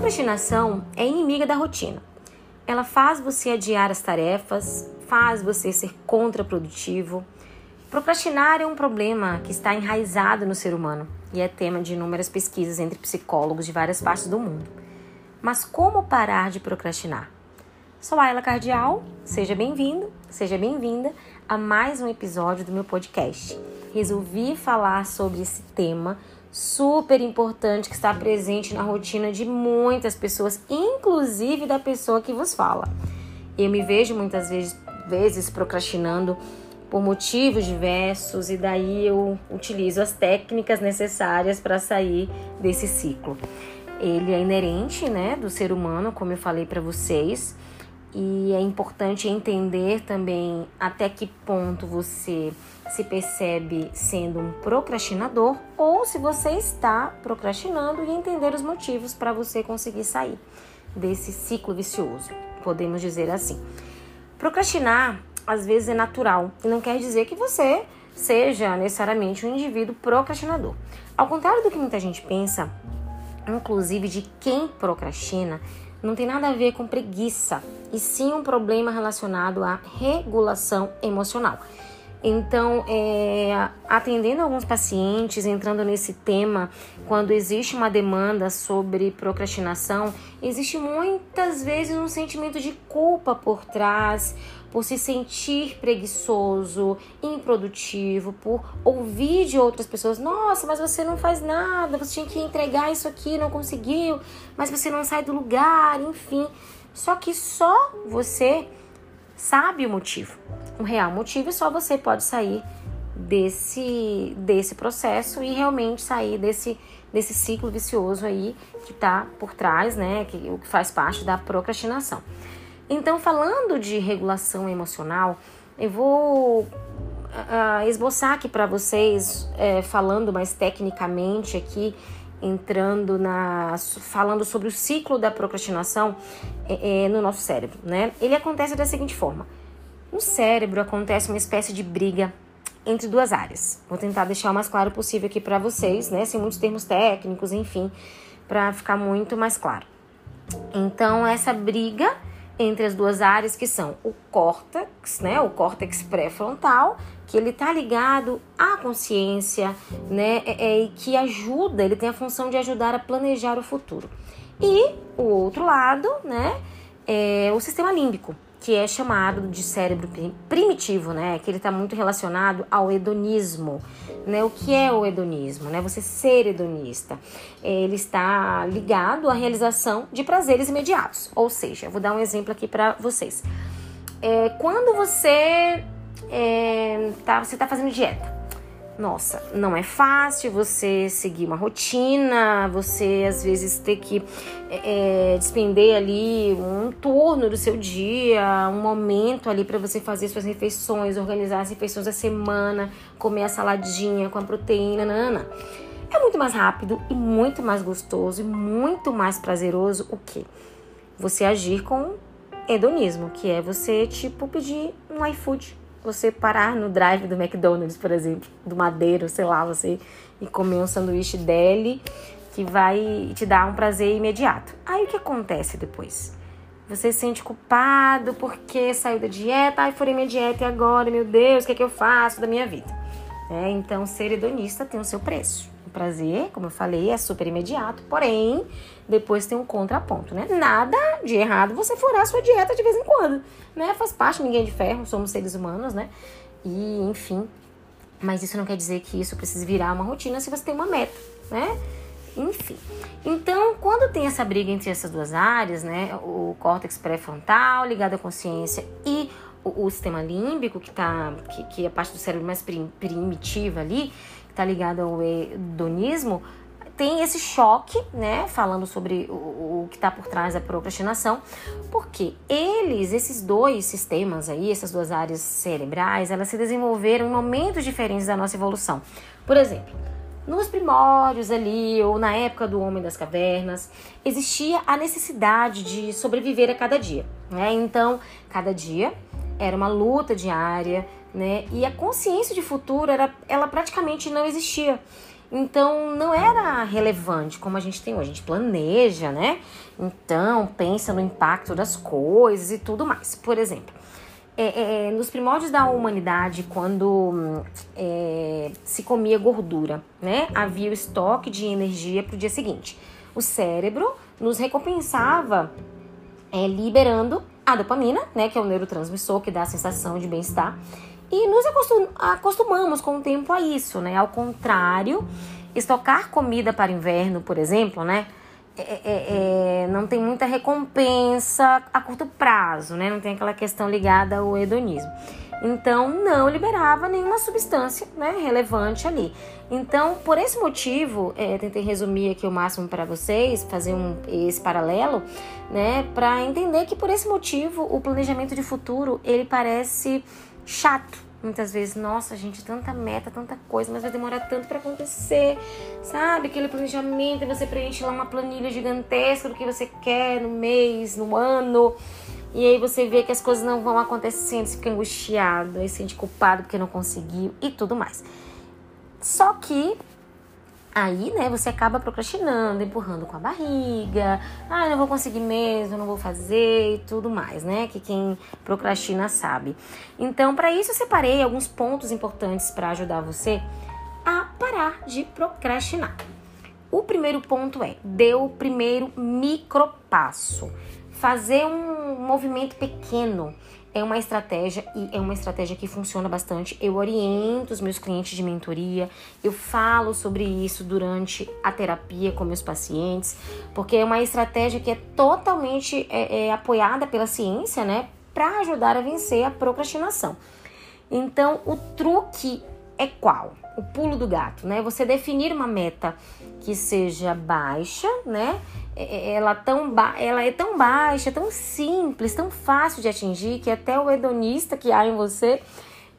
procrastinação é inimiga da rotina. Ela faz você adiar as tarefas, faz você ser contraprodutivo. Procrastinar é um problema que está enraizado no ser humano e é tema de inúmeras pesquisas entre psicólogos de várias partes do mundo. Mas como parar de procrastinar? Sou Ayla Cardial, seja bem-vindo, seja bem-vinda a mais um episódio do meu podcast. Resolvi falar sobre esse tema super importante que está presente na rotina de muitas pessoas, inclusive da pessoa que vos fala. Eu me vejo muitas vezes, vezes procrastinando por motivos diversos e daí eu utilizo as técnicas necessárias para sair desse ciclo. Ele é inerente, né, do ser humano, como eu falei para vocês, e é importante entender também até que ponto você se percebe sendo um procrastinador ou se você está procrastinando e entender os motivos para você conseguir sair desse ciclo vicioso, podemos dizer assim. Procrastinar às vezes é natural e não quer dizer que você seja necessariamente um indivíduo procrastinador. Ao contrário do que muita gente pensa, inclusive de quem procrastina, não tem nada a ver com preguiça, e sim um problema relacionado à regulação emocional. Então, é, atendendo alguns pacientes, entrando nesse tema, quando existe uma demanda sobre procrastinação, existe muitas vezes um sentimento de culpa por trás, por se sentir preguiçoso, improdutivo, por ouvir de outras pessoas: nossa, mas você não faz nada, você tinha que entregar isso aqui, não conseguiu, mas você não sai do lugar, enfim. Só que só você sabe o motivo. O real motivo só você pode sair desse, desse processo e realmente sair desse, desse ciclo vicioso aí que está por trás, né? Que, o que faz parte da procrastinação. Então, falando de regulação emocional, eu vou uh, esboçar aqui para vocês, uh, falando mais tecnicamente aqui, entrando na falando sobre o ciclo da procrastinação é, é, no nosso cérebro, né? Ele acontece da seguinte forma: no cérebro acontece uma espécie de briga entre duas áreas. Vou tentar deixar o mais claro possível aqui para vocês, né? Sem muitos termos técnicos, enfim, para ficar muito mais claro. Então essa briga entre as duas áreas que são o córtex, né, o córtex pré-frontal, que ele tá ligado à consciência, né, é, é, que ajuda, ele tem a função de ajudar a planejar o futuro. E o outro lado, né, é o sistema límbico, que é chamado de cérebro primitivo, né? Que ele está muito relacionado ao hedonismo, né? O que é o hedonismo, né? Você ser hedonista, ele está ligado à realização de prazeres imediatos. Ou seja, vou dar um exemplo aqui para vocês. É, quando você é, tá, você está fazendo dieta, nossa, não é fácil você seguir uma rotina, você às vezes ter que é, é, despender ali um turno do seu dia, um momento ali para você fazer suas refeições, organizar as refeições da semana, comer a saladinha com a proteína, nana. É muito mais rápido e muito mais gostoso e muito mais prazeroso o que? Você agir com hedonismo, que é você tipo pedir um iFood você parar no drive do McDonald's, por exemplo, do Madeiro, sei lá, você e comer um sanduíche dele que vai te dar um prazer imediato. Aí o que acontece depois? Você se sente culpado porque saiu da dieta, ai, furei minha dieta e agora, meu Deus, o que é que eu faço da minha vida? É, então, ser hedonista tem o seu preço. O prazer, como eu falei, é super imediato, porém, depois tem um contraponto, né? Nada de errado você furar sua dieta de vez em quando, né? Faz parte, ninguém é de ferro, somos seres humanos, né? E, enfim, mas isso não quer dizer que isso precise virar uma rotina se você tem uma meta, né? Enfim. Então, quando tem essa briga entre essas duas áreas, né? O córtex pré-frontal ligado à consciência e o, o sistema límbico, que, tá, que, que é a parte do cérebro mais prim, primitiva ali, está ligado ao hedonismo, tem esse choque, né? Falando sobre o, o que está por trás da procrastinação, porque eles, esses dois sistemas aí, essas duas áreas cerebrais, elas se desenvolveram em momentos diferentes da nossa evolução. Por exemplo, nos primórdios ali, ou na época do Homem das Cavernas, existia a necessidade de sobreviver a cada dia, né? Então, cada dia era uma luta diária, né? E a consciência de futuro era, ela praticamente não existia. Então não era relevante como a gente tem hoje. A gente planeja, né? Então pensa no impacto das coisas e tudo mais. Por exemplo, é, é, nos primórdios da humanidade, quando é, se comia gordura, né? Havia o estoque de energia para o dia seguinte. O cérebro nos recompensava é, liberando a dopamina, né? Que é o neurotransmissor que dá a sensação de bem-estar. E nos acostum acostumamos com o tempo a isso, né? Ao contrário, estocar comida para inverno, por exemplo, né? É, é, é, não tem muita recompensa a curto prazo, né? Não tem aquela questão ligada ao hedonismo. Então, não liberava nenhuma substância né, relevante ali. Então, por esse motivo, é, tentei resumir aqui o máximo para vocês, fazer um, esse paralelo, né, para entender que por esse motivo o planejamento de futuro ele parece chato. Muitas vezes, nossa, gente, tanta meta, tanta coisa, mas vai demorar tanto para acontecer, sabe? Aquele planejamento, você preenche lá uma planilha gigantesca do que você quer no mês, no ano, e aí você vê que as coisas não vão acontecendo, você fica angustiado, aí se sente culpado porque não conseguiu e tudo mais. Só que Aí, né, você acaba procrastinando, empurrando com a barriga. Ah, não vou conseguir mesmo, não vou fazer e tudo mais, né? Que quem procrastina sabe. Então, para isso eu separei alguns pontos importantes para ajudar você a parar de procrastinar. O primeiro ponto é: dê o primeiro micropasso. Fazer um movimento pequeno é uma estratégia e é uma estratégia que funciona bastante. Eu oriento os meus clientes de mentoria, eu falo sobre isso durante a terapia com meus pacientes, porque é uma estratégia que é totalmente é, é, apoiada pela ciência, né, para ajudar a vencer a procrastinação. Então, o truque é qual? O pulo do gato, né? Você definir uma meta que seja baixa, né? É, é, ela, tão ela é tão baixa, tão simples, tão fácil de atingir que até o hedonista que há em você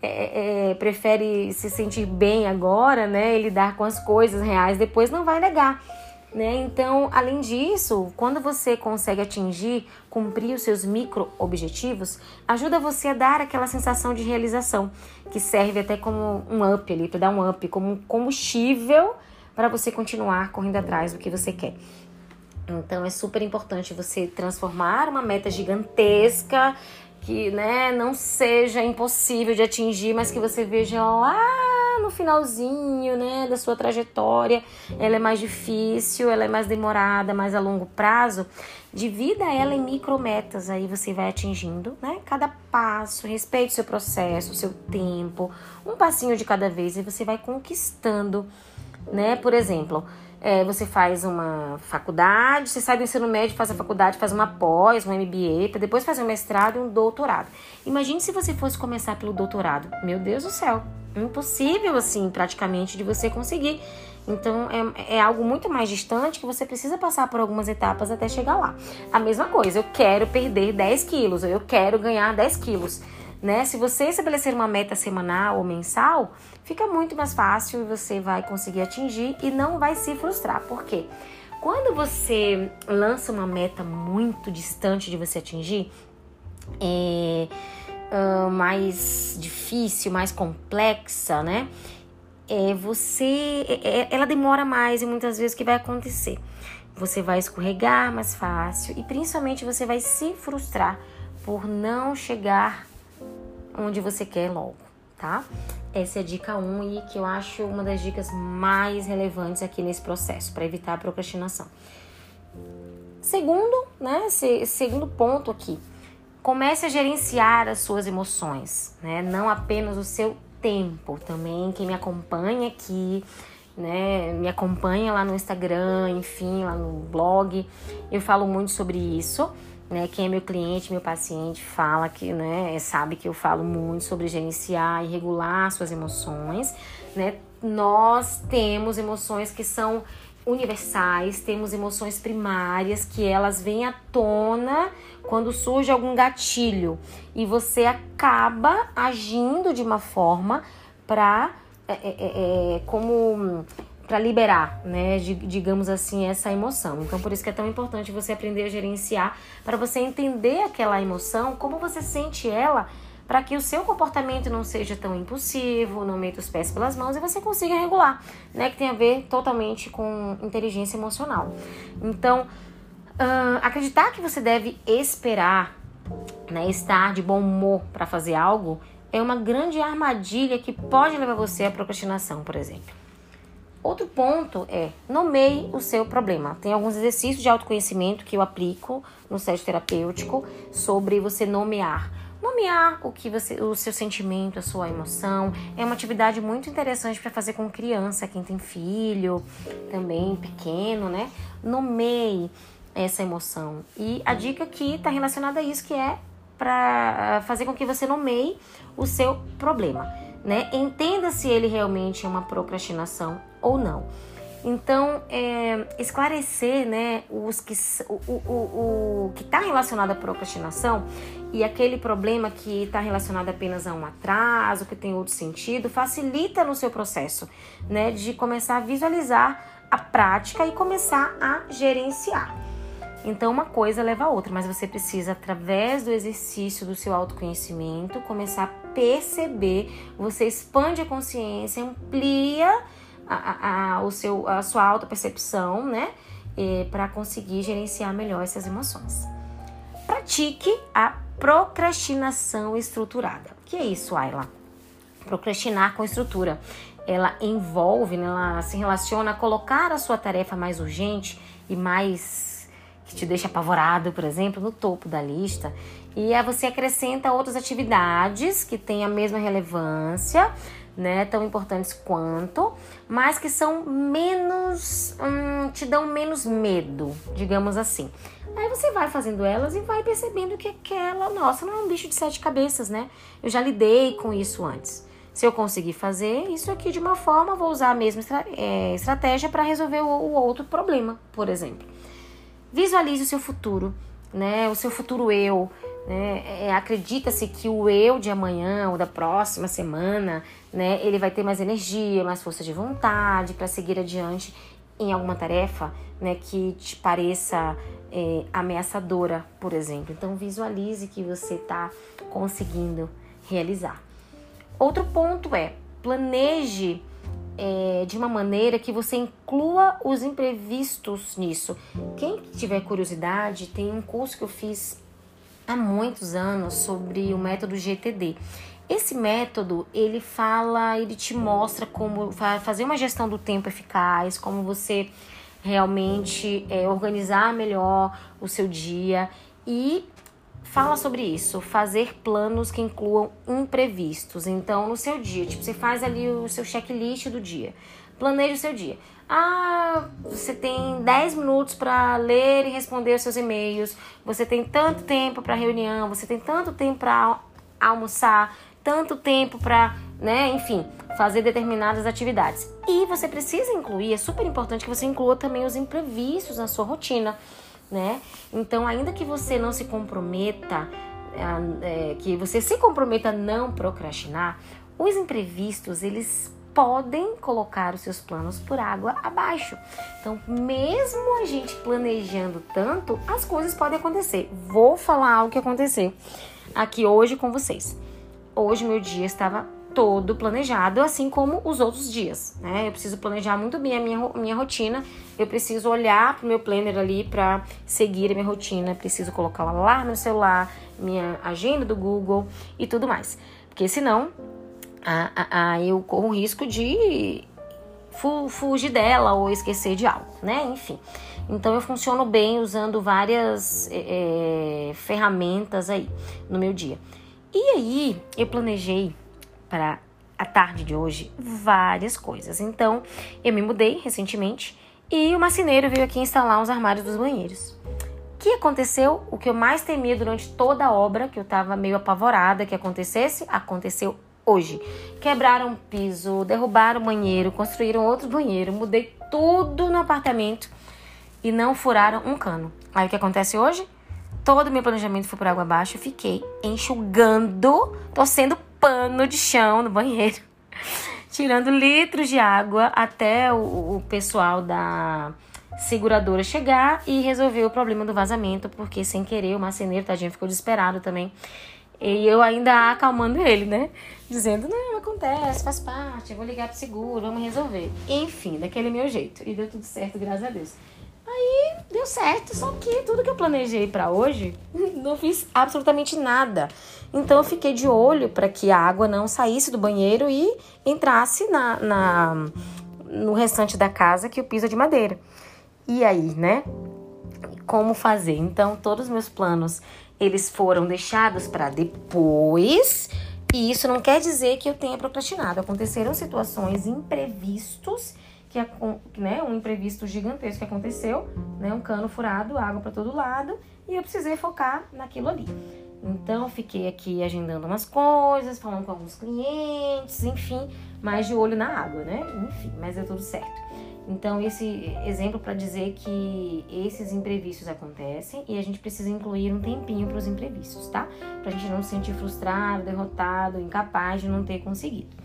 é, é, é, prefere se sentir bem agora, né? E lidar com as coisas reais depois não vai negar. Né? Então, além disso, quando você consegue atingir, cumprir os seus micro objetivos, ajuda você a dar aquela sensação de realização, que serve até como um up ali, para dar um up, como um combustível para você continuar correndo atrás do que você quer. Então é super importante você transformar uma meta gigantesca que né, não seja impossível de atingir, mas que você veja lá no finalzinho né, da sua trajetória. Ela é mais difícil, ela é mais demorada, mais a longo prazo. Divida ela em micrometas, aí você vai atingindo né, cada passo, respeite o seu processo, o seu tempo, um passinho de cada vez e você vai conquistando. Né? Por exemplo, é, você faz uma faculdade, você sai do ensino médio, faz a faculdade, faz uma pós, um MBA, depois fazer um mestrado e um doutorado. Imagine se você fosse começar pelo doutorado. Meu Deus do céu, impossível assim, praticamente, de você conseguir. Então é, é algo muito mais distante que você precisa passar por algumas etapas até chegar lá. A mesma coisa, eu quero perder 10 quilos, ou eu quero ganhar 10 quilos né? Se você estabelecer uma meta semanal ou mensal, fica muito mais fácil e você vai conseguir atingir e não vai se frustrar. Por quê? Quando você lança uma meta muito distante de você atingir, é uh, mais difícil, mais complexa, né? É, você, é, é, ela demora mais e muitas vezes o que vai acontecer? Você vai escorregar mais fácil e principalmente você vai se frustrar por não chegar onde você quer logo, tá? Essa é a dica 1 um, e que eu acho uma das dicas mais relevantes aqui nesse processo para evitar a procrastinação. Segundo, né, segundo ponto aqui, comece a gerenciar as suas emoções, né? Não apenas o seu tempo, também quem me acompanha aqui, né, me acompanha lá no Instagram, enfim, lá no blog, eu falo muito sobre isso né? Quem é meu cliente, meu paciente, fala que, né, sabe que eu falo muito sobre gerenciar e regular suas emoções, né? Nós temos emoções que são universais, temos emoções primárias que elas vêm à tona quando surge algum gatilho e você acaba agindo de uma forma para é, é, é, é como para liberar, né, digamos assim, essa emoção. Então, por isso que é tão importante você aprender a gerenciar, para você entender aquela emoção, como você sente ela, para que o seu comportamento não seja tão impulsivo, não meta os pés pelas mãos e você consiga regular, né? Que tem a ver totalmente com inteligência emocional. Então, uh, acreditar que você deve esperar, né, estar de bom humor para fazer algo é uma grande armadilha que pode levar você à procrastinação, por exemplo. Outro ponto é nomeie o seu problema. Tem alguns exercícios de autoconhecimento que eu aplico no sete terapêutico sobre você nomear. Nomear o que você, o seu sentimento, a sua emoção, é uma atividade muito interessante para fazer com criança, quem tem filho, também pequeno, né? Nomeie essa emoção. E a dica aqui está relacionada a isso que é para fazer com que você nomeie o seu problema né? Entenda se ele realmente é uma procrastinação ou não. Então, é, esclarecer né, os que, o, o, o, que está relacionado à procrastinação e aquele problema que está relacionado apenas a um atraso, que tem outro sentido, facilita no seu processo né, de começar a visualizar a prática e começar a gerenciar. Então, uma coisa leva a outra, mas você precisa, através do exercício do seu autoconhecimento, começar a perceber. Você expande a consciência, amplia a, a, o seu, a sua autopercepção, né? Para conseguir gerenciar melhor essas emoções. Pratique a procrastinação estruturada. O que é isso, Ayla? Procrastinar com estrutura. Ela envolve, né, ela se relaciona a colocar a sua tarefa mais urgente e mais que te deixa apavorado, por exemplo, no topo da lista. E você acrescenta outras atividades que têm a mesma relevância, né, tão importantes quanto, mas que são menos, hum, te dão menos medo, digamos assim. Aí você vai fazendo elas e vai percebendo que aquela, nossa, não é um bicho de sete cabeças, né? Eu já lidei com isso antes. Se eu conseguir fazer isso aqui de uma forma, vou usar a mesma estra é, estratégia para resolver o, o outro problema, por exemplo. Visualize o seu futuro, né? O seu futuro eu. Né? É, Acredita-se que o eu de amanhã ou da próxima semana, né? Ele vai ter mais energia, mais força de vontade para seguir adiante em alguma tarefa, né? Que te pareça é, ameaçadora, por exemplo. Então visualize que você está conseguindo realizar. Outro ponto é planeje é, de uma maneira que você inclua os imprevistos nisso. Quem tiver curiosidade, tem um curso que eu fiz há muitos anos sobre o método GTD. Esse método, ele fala, ele te mostra como fazer uma gestão do tempo eficaz, como você realmente é, organizar melhor o seu dia e fala sobre isso, fazer planos que incluam imprevistos. Então, no seu dia, tipo, você faz ali o seu checklist do dia. Planeje o seu dia. Ah, você tem 10 minutos para ler e responder os seus e-mails. Você tem tanto tempo para reunião, você tem tanto tempo para almoçar, tanto tempo para, né, enfim, fazer determinadas atividades. E você precisa incluir, é super importante que você inclua também os imprevistos na sua rotina né? Então, ainda que você não se comprometa, é, que você se comprometa a não procrastinar, os imprevistos, eles podem colocar os seus planos por água abaixo. Então, mesmo a gente planejando tanto, as coisas podem acontecer. Vou falar algo que aconteceu aqui hoje com vocês. Hoje meu dia estava todo planejado, assim como os outros dias, né? Eu preciso planejar muito bem a minha, minha rotina, eu preciso olhar pro meu planner ali para seguir a minha rotina, preciso colocá-la lá no celular, minha agenda do Google e tudo mais. Porque senão a, a, a eu corro o risco de fu fugir dela ou esquecer de algo, né? Enfim. Então eu funciono bem usando várias é, ferramentas aí no meu dia. E aí eu planejei para a tarde de hoje várias coisas. Então, eu me mudei recentemente e o marceneiro veio aqui instalar os armários dos banheiros. O que aconteceu? O que eu mais temia durante toda a obra, que eu estava meio apavorada que acontecesse, aconteceu hoje. Quebraram o piso, derrubaram o banheiro, construíram outro banheiro, mudei tudo no apartamento e não furaram um cano. Aí o que acontece hoje? Todo o meu planejamento foi por água abaixo, fiquei enxugando, torcendo pano de chão no banheiro, tirando litros de água até o, o pessoal da seguradora chegar e resolver o problema do vazamento, porque sem querer o marceneiro, tadinho, ficou desesperado também. E eu ainda acalmando ele, né? Dizendo, não, acontece, faz parte, eu vou ligar pro seguro, vamos resolver. Enfim, daquele meu jeito. E deu tudo certo, graças a Deus. Aí deu certo, só que tudo que eu planejei para hoje, não fiz absolutamente nada. Então eu fiquei de olho para que a água não saísse do banheiro e entrasse na, na no restante da casa que o piso é de madeira. E aí, né? Como fazer? Então todos os meus planos eles foram deixados para depois. E isso não quer dizer que eu tenha procrastinado. Aconteceram situações imprevistos que né, um imprevisto gigantesco que aconteceu, né, um cano furado, água para todo lado, e eu precisei focar naquilo ali. Então, fiquei aqui agendando umas coisas, falando com alguns clientes, enfim, mais de olho na água, né? Enfim, mas deu tudo certo. Então, esse exemplo para dizer que esses imprevistos acontecem e a gente precisa incluir um tempinho para os imprevistos, tá? Para a gente não se sentir frustrado, derrotado, incapaz de não ter conseguido.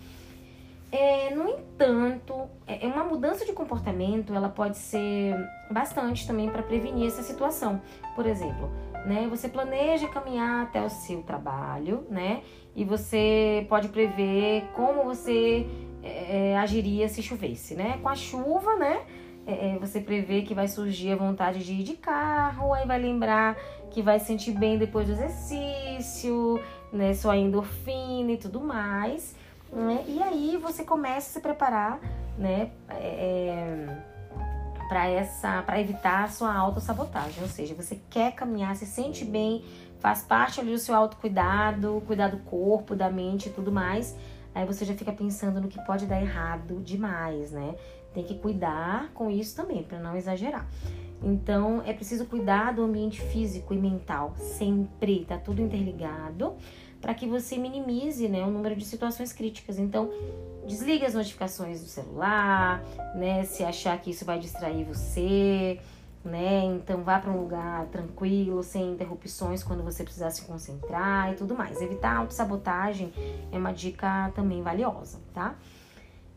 É, no entanto, é, é uma mudança de comportamento ela pode ser bastante também para prevenir essa situação. Por exemplo, né, você planeja caminhar até o seu trabalho, né? E você pode prever como você é, é agiria se chovesse, né? Com a chuva, né? É, é, você prevê que vai surgir a vontade de ir de carro, aí vai lembrar que vai sentir bem depois do exercício, né? Sua endorfina e tudo mais. Né? E aí você começa a se preparar, né? É, para essa para evitar a sua autossabotagem, ou seja, você quer caminhar, se sente bem, faz parte ali do seu autocuidado, cuidar do corpo, da mente e tudo mais. Aí você já fica pensando no que pode dar errado demais, né? Tem que cuidar com isso também, para não exagerar. Então, é preciso cuidar do ambiente físico e mental, sempre, tá tudo interligado para que você minimize né, o número de situações críticas. Então, desligue as notificações do celular, né? Se achar que isso vai distrair você, né? Então vá para um lugar tranquilo, sem interrupções quando você precisar se concentrar e tudo mais. Evitar autossabotagem é uma dica também valiosa, tá?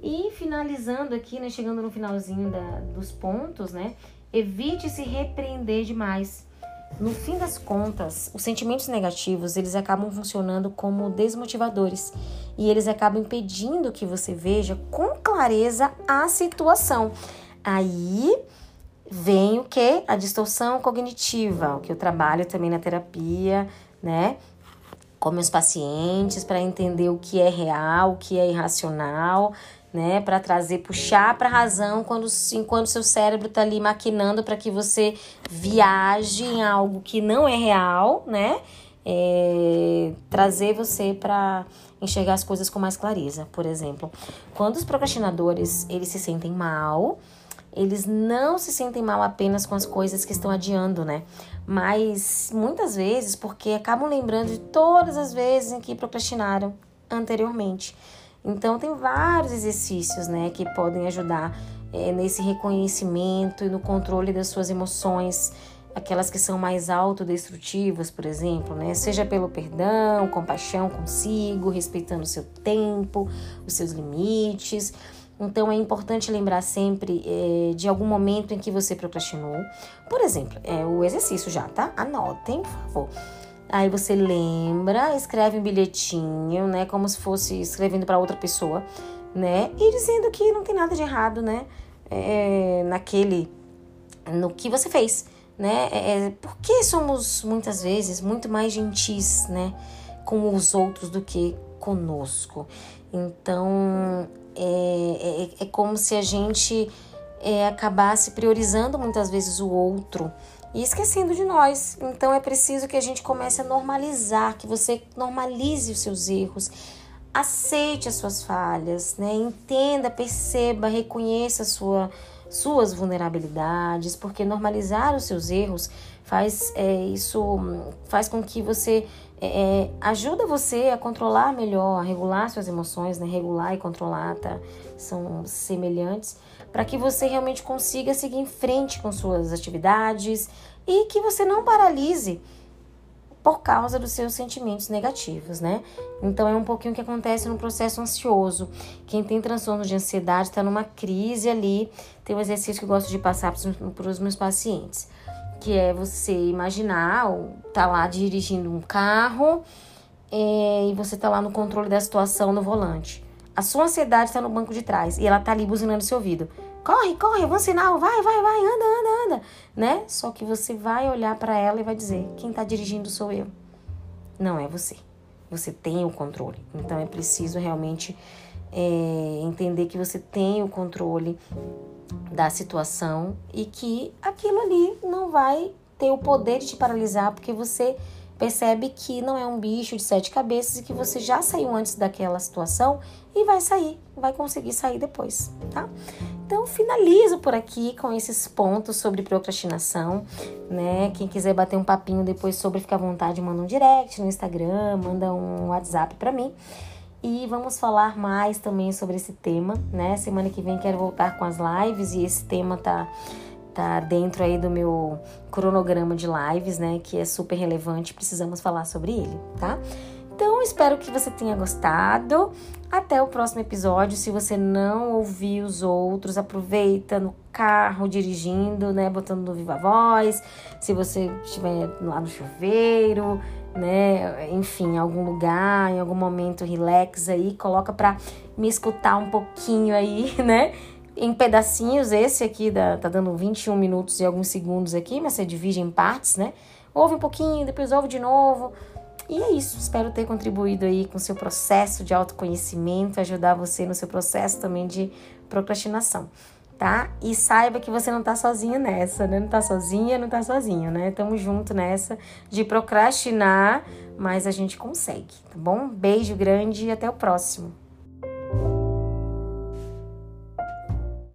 E finalizando aqui, né, chegando no finalzinho da, dos pontos, né? Evite se repreender demais. No fim das contas, os sentimentos negativos, eles acabam funcionando como desmotivadores e eles acabam impedindo que você veja com clareza a situação. Aí vem o que? A distorção cognitiva, o que eu trabalho também na terapia, né? Com meus pacientes para entender o que é real, o que é irracional, né, para trazer, puxar para a razão quando enquanto seu cérebro está ali maquinando para que você viaje em algo que não é real, né? É, trazer você para enxergar as coisas com mais clareza, por exemplo. Quando os procrastinadores, eles se sentem mal, eles não se sentem mal apenas com as coisas que estão adiando, né? Mas muitas vezes porque acabam lembrando de todas as vezes em que procrastinaram anteriormente. Então, tem vários exercícios né, que podem ajudar é, nesse reconhecimento e no controle das suas emoções, aquelas que são mais autodestrutivas, por exemplo, né? Seja pelo perdão, compaixão consigo, respeitando o seu tempo, os seus limites. Então é importante lembrar sempre é, de algum momento em que você procrastinou. Por exemplo, é o exercício já, tá? Anotem, por favor. Aí você lembra, escreve um bilhetinho, né? Como se fosse escrevendo para outra pessoa, né? E dizendo que não tem nada de errado, né? É, naquele. No que você fez, né? É, é porque somos muitas vezes muito mais gentis, né? Com os outros do que conosco. Então, é, é, é como se a gente é, acabasse priorizando muitas vezes o outro e esquecendo de nós. Então é preciso que a gente comece a normalizar, que você normalize os seus erros, aceite as suas falhas, né? Entenda, perceba, reconheça sua, suas vulnerabilidades, porque normalizar os seus erros faz é, isso faz com que você é, é, ajuda você a controlar melhor, a regular suas emoções, né? Regular e controlar, tá? São semelhantes para que você realmente consiga seguir em frente com suas atividades e que você não paralise por causa dos seus sentimentos negativos, né? Então é um pouquinho o que acontece no processo ansioso. Quem tem transtorno de ansiedade está numa crise ali. Tem um exercício que eu gosto de passar para os meus pacientes, que é você imaginar, tá lá dirigindo um carro é, e você tá lá no controle da situação no volante. A sua ansiedade está no banco de trás e ela tá ali buzinando seu ouvido. Corre, corre, avança sinal, vai, vai, vai, anda, anda, anda, né? Só que você vai olhar para ela e vai dizer: quem tá dirigindo sou eu. Não é você. Você tem o controle. Então é preciso realmente é, entender que você tem o controle da situação e que aquilo ali não vai ter o poder de te paralisar porque você percebe que não é um bicho de sete cabeças e que você já saiu antes daquela situação e vai sair, vai conseguir sair depois, tá? Então finalizo por aqui com esses pontos sobre procrastinação, né? Quem quiser bater um papinho depois sobre, fica à vontade, manda um direct no Instagram, manda um WhatsApp para mim. E vamos falar mais também sobre esse tema, né? Semana que vem quero voltar com as lives e esse tema tá tá dentro aí do meu cronograma de lives, né, que é super relevante, precisamos falar sobre ele, tá? Então, espero que você tenha gostado. Até o próximo episódio. Se você não ouviu os outros, aproveita no carro, dirigindo, né? Botando no Viva Voz. Se você estiver lá no chuveiro, né? Enfim, em algum lugar, em algum momento relax aí, coloca pra me escutar um pouquinho aí, né? Em pedacinhos. Esse aqui tá dando 21 minutos e alguns segundos aqui, mas você divide em partes, né? Ouve um pouquinho, depois ouve de novo. E é isso. Espero ter contribuído aí com o seu processo de autoconhecimento, ajudar você no seu processo também de procrastinação, tá? E saiba que você não tá sozinho nessa, né? Não tá sozinha, não tá sozinho, né? Tamo junto nessa de procrastinar, mas a gente consegue, tá bom? Beijo grande e até o próximo.